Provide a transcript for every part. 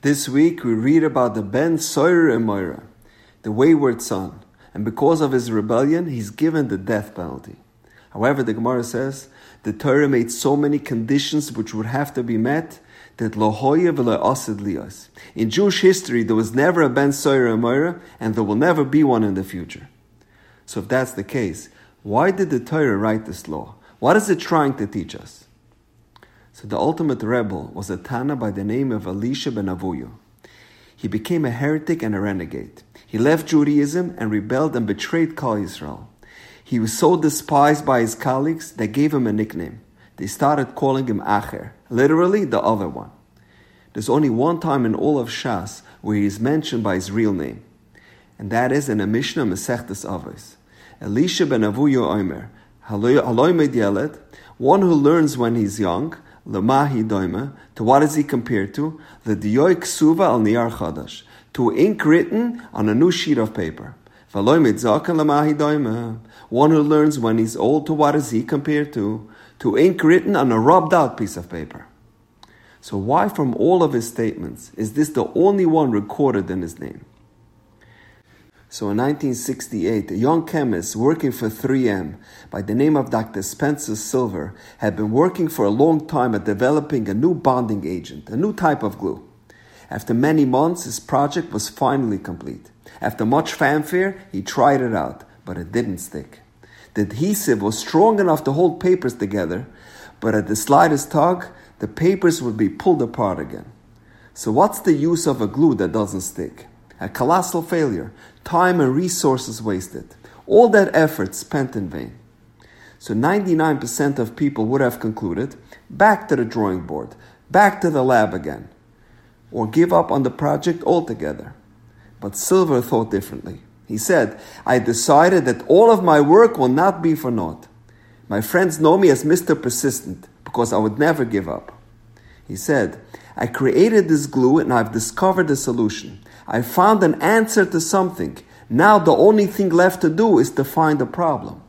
This week we read about the Ben Soyer Emoira, the wayward son, and because of his rebellion, he's given the death penalty. However, the Gemara says the Torah made so many conditions which would have to be met that lohoya asid lios. In Jewish history, there was never a Ben Soyer Emoira, and there will never be one in the future. So, if that's the case, why did the Torah write this law? What is it trying to teach us? So the ultimate rebel was a Tana by the name of Elisha ben Avuyah. He became a heretic and a renegade. He left Judaism and rebelled and betrayed Klal Yisrael. He was so despised by his colleagues, they gave him a nickname. They started calling him Acher, literally the other one. There's only one time in all of Shas where he is mentioned by his real name, and that is in a Mishnah Masechtas Avos. Elisha ben Avuyah Omer, one who learns when he's young, Lamahi doima. To what is he compared to? The diyoy ksuva al niyar chadash. To ink written on a new sheet of paper. One who learns when he's old. To what is he compared to? To ink written on a rubbed out piece of paper. So why from all of his statements is this the only one recorded in his name? So in 1968, a young chemist working for 3M by the name of Dr. Spencer Silver had been working for a long time at developing a new bonding agent, a new type of glue. After many months, his project was finally complete. After much fanfare, he tried it out, but it didn't stick. The adhesive was strong enough to hold papers together, but at the slightest tug, the papers would be pulled apart again. So, what's the use of a glue that doesn't stick? A colossal failure, time and resources wasted, all that effort spent in vain. So 99% of people would have concluded back to the drawing board, back to the lab again, or give up on the project altogether. But Silver thought differently. He said, I decided that all of my work will not be for naught. My friends know me as Mr. Persistent because I would never give up. He said, I created this glue and I've discovered the solution. I found an answer to something. Now the only thing left to do is to find the problem.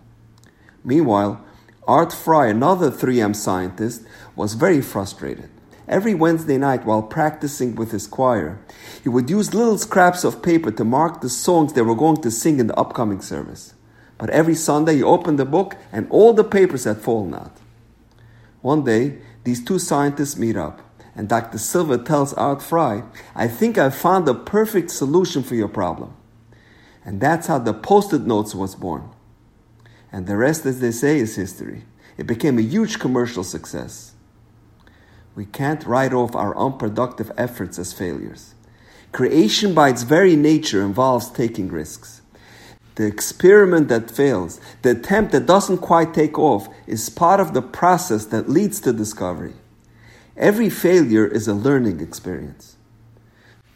Meanwhile, Art Fry, another 3M scientist, was very frustrated. Every Wednesday night while practicing with his choir, he would use little scraps of paper to mark the songs they were going to sing in the upcoming service. But every Sunday he opened the book and all the papers had fallen out. One day, these two scientists meet up. And Dr. Silver tells Art Fry, I think I've found the perfect solution for your problem. And that's how the post it notes was born. And the rest, as they say, is history. It became a huge commercial success. We can't write off our unproductive efforts as failures. Creation, by its very nature, involves taking risks. The experiment that fails, the attempt that doesn't quite take off, is part of the process that leads to discovery. Every failure is a learning experience.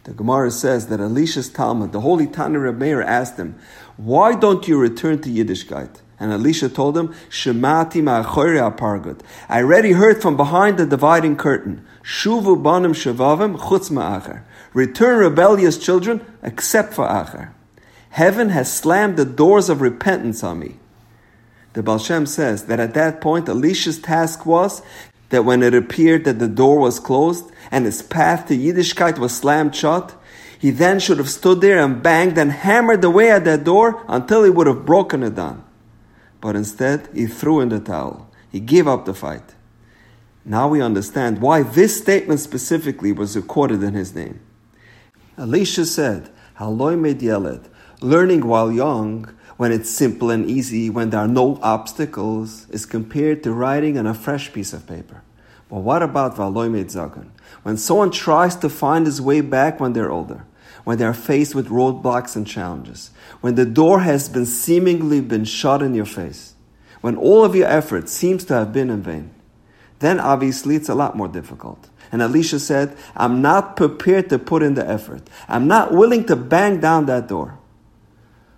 The Gemara says that Elisha's Talmud, the holy Tana Reb Meir, asked him, Why don't you return to Yiddishkeit? And Elisha told him, Shemati ma'achore apargut. I already heard from behind the dividing curtain. Shuvu banim shavavim chutz ma'Acher. Return rebellious children, except for achar. Heaven has slammed the doors of repentance on me. The Baal Shem says that at that point, Elisha's task was that when it appeared that the door was closed and his path to Yiddishkeit was slammed shut, he then should have stood there and banged and hammered away at that door until he would have broken it down. But instead, he threw in the towel. He gave up the fight. Now we understand why this statement specifically was recorded in his name. Elisha said, Haloi Medyelet, learning while young, when it's simple and easy, when there are no obstacles, is compared to writing on a fresh piece of paper. But what about Valoy Zagan? When someone tries to find his way back when they're older, when they are faced with roadblocks and challenges, when the door has been seemingly been shut in your face, when all of your effort seems to have been in vain, then obviously it's a lot more difficult. And Elisha said, I'm not prepared to put in the effort. I'm not willing to bang down that door.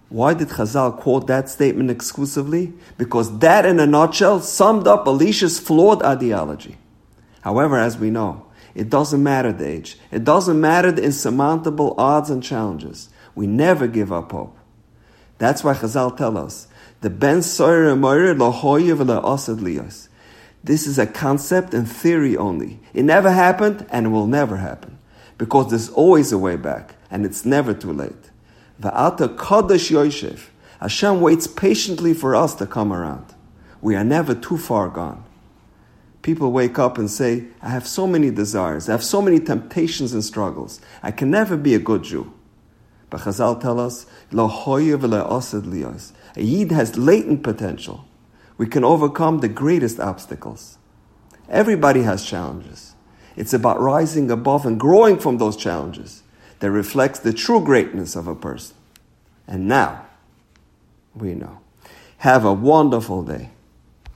Why did Chazal quote that statement exclusively? Because that, in a nutshell, summed up Elisha's flawed ideology. However, as we know, it doesn't matter the age. It doesn't matter the insurmountable odds and challenges. We never give up hope. That's why Chazal tell us, the ben lios. This is a concept and theory only. It never happened and will never happen. because there's always a way back, and it's never too late. Va'ata Kodesh Yosef. Hashem waits patiently for us to come around. We are never too far gone. People wake up and say, I have so many desires, I have so many temptations and struggles. I can never be a good Jew. But Chazal tell us, Lo. A Yid has latent potential. We can overcome the greatest obstacles. Everybody has challenges. It's about rising above and growing from those challenges that reflects the true greatness of a person. And now, we know. Have a wonderful day.